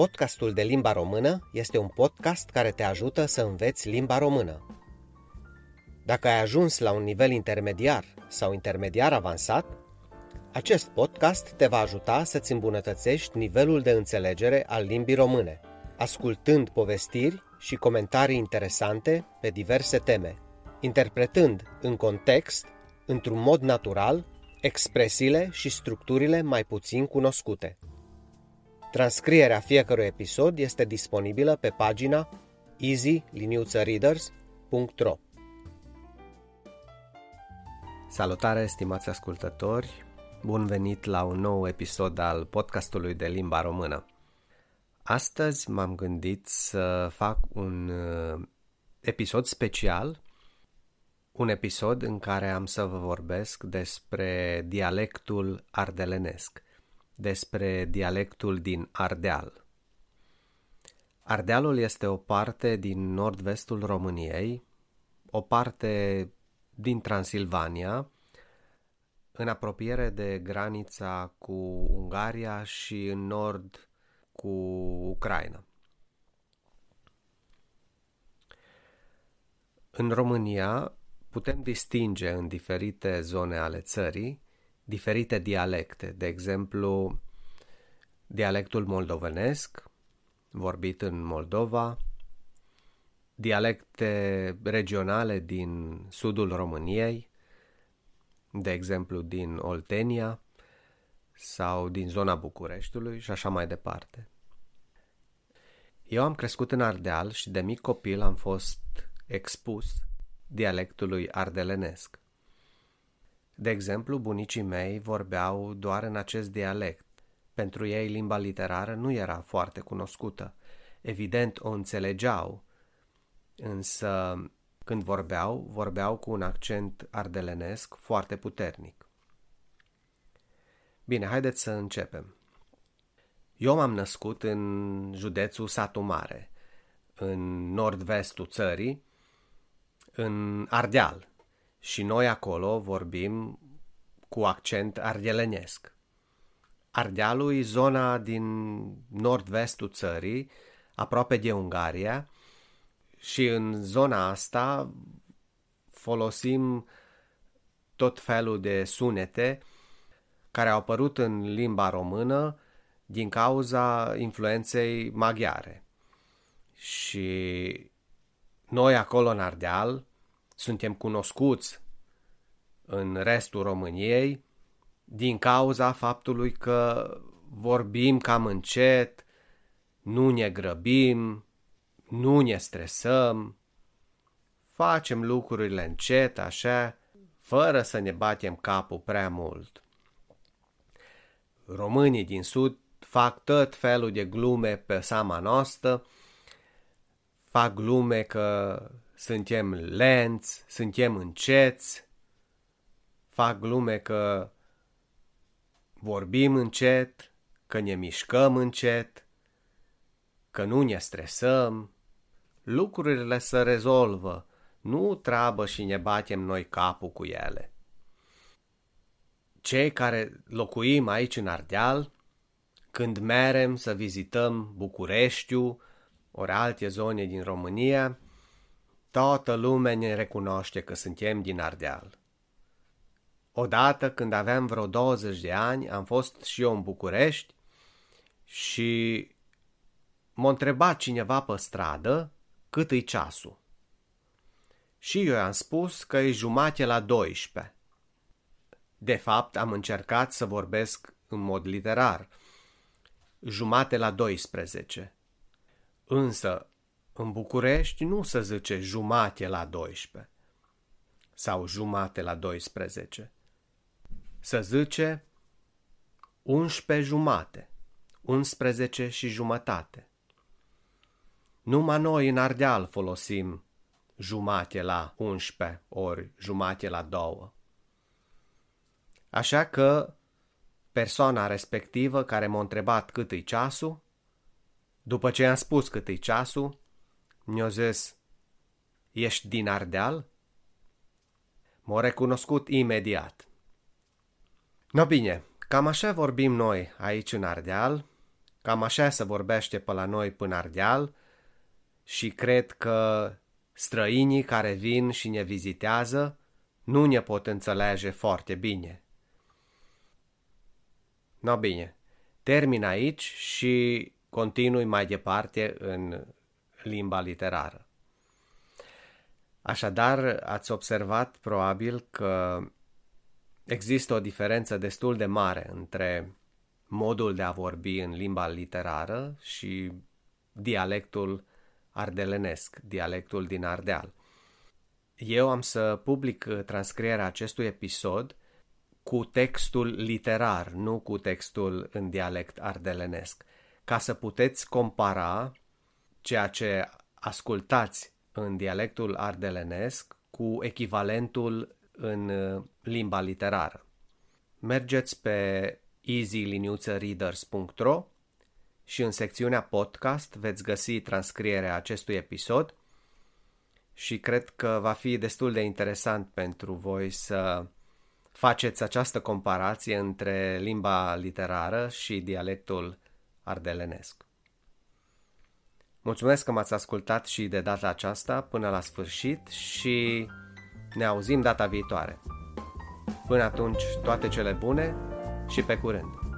Podcastul de limba română este un podcast care te ajută să înveți limba română. Dacă ai ajuns la un nivel intermediar sau intermediar avansat, acest podcast te va ajuta să-ți îmbunătățești nivelul de înțelegere al limbii române, ascultând povestiri și comentarii interesante pe diverse teme, interpretând în context, într-un mod natural, expresiile și structurile mai puțin cunoscute. Transcrierea fiecărui episod este disponibilă pe pagina easy-readers.ro Salutare, stimați ascultători! Bun venit la un nou episod al podcastului de limba română. Astăzi m-am gândit să fac un uh, episod special, un episod în care am să vă vorbesc despre dialectul ardelenesc – despre dialectul din Ardeal. Ardealul este o parte din nord-vestul României, o parte din Transilvania, în apropiere de granița cu Ungaria și în nord cu Ucraina. În România putem distinge în diferite zone ale țării diferite dialecte, de exemplu, dialectul moldovenesc, vorbit în Moldova, dialecte regionale din sudul României, de exemplu din Oltenia sau din zona Bucureștiului și așa mai departe. Eu am crescut în Ardeal și de mic copil am fost expus dialectului ardelenesc. De exemplu, bunicii mei vorbeau doar în acest dialect. Pentru ei limba literară nu era foarte cunoscută. Evident, o înțelegeau, însă când vorbeau, vorbeau cu un accent ardelenesc foarte puternic. Bine, haideți să începem. Eu m-am născut în județul Satu Mare, în nord-vestul țării, în Ardeal, și noi acolo vorbim cu accent ardelenesc. Ardealul e zona din nord-vestul țării, aproape de Ungaria, și în zona asta folosim tot felul de sunete care au apărut în limba română din cauza influenței maghiare. Și noi acolo în Ardeal suntem cunoscuți în restul României din cauza faptului că vorbim cam încet, nu ne grăbim, nu ne stresăm, facem lucrurile încet, așa, fără să ne batem capul prea mult. Românii din Sud fac tot felul de glume pe seama noastră, fac glume că suntem lenți, suntem înceți, fac glume că vorbim încet, că ne mișcăm încet, că nu ne stresăm, lucrurile se rezolvă, nu treabă și ne batem noi capul cu ele. Cei care locuim aici în Ardeal, când merem să vizităm Bucureștiu ori alte zone din România, Toată lumea ne recunoaște că suntem din Ardeal. Odată, când aveam vreo 20 de ani, am fost și eu în București și m-a întrebat cineva pe stradă cât e ceasul. Și eu i-am spus că e jumate la 12. De fapt, am încercat să vorbesc în mod literar. Jumate la 12. Însă, în București nu se zice jumate la 12 sau jumate la 12. Se zice 11 jumate, 11 și jumătate. Numai noi în Ardeal folosim jumate la 11 ori jumate la 2. Așa că persoana respectivă care m-a întrebat cât e ceasul, după ce i-am spus cât e ceasul, mi-a zis, ești din Ardeal? M-a recunoscut imediat. No bine, cam așa vorbim noi aici în Ardeal Cam așa se vorbește pe la noi până Ardeal și cred că străinii care vin și ne vizitează nu ne pot înțelege foarte bine. No bine, termin aici și continui mai departe în limba literară. Așadar, ați observat probabil că există o diferență destul de mare între modul de a vorbi în limba literară și dialectul ardelenesc, dialectul din Ardeal. Eu am să public transcrierea acestui episod cu textul literar, nu cu textul în dialect ardelenesc, ca să puteți compara ceea ce ascultați în dialectul ardelenesc cu echivalentul în uh, limba literară. Mergeți pe easyliniuțăreaders.ro și în secțiunea podcast veți găsi transcrierea acestui episod și cred că va fi destul de interesant pentru voi să faceți această comparație între limba literară și dialectul ardelenesc. Mulțumesc că m-ați ascultat și de data aceasta până la sfârșit și ne auzim data viitoare. Până atunci, toate cele bune și pe curând!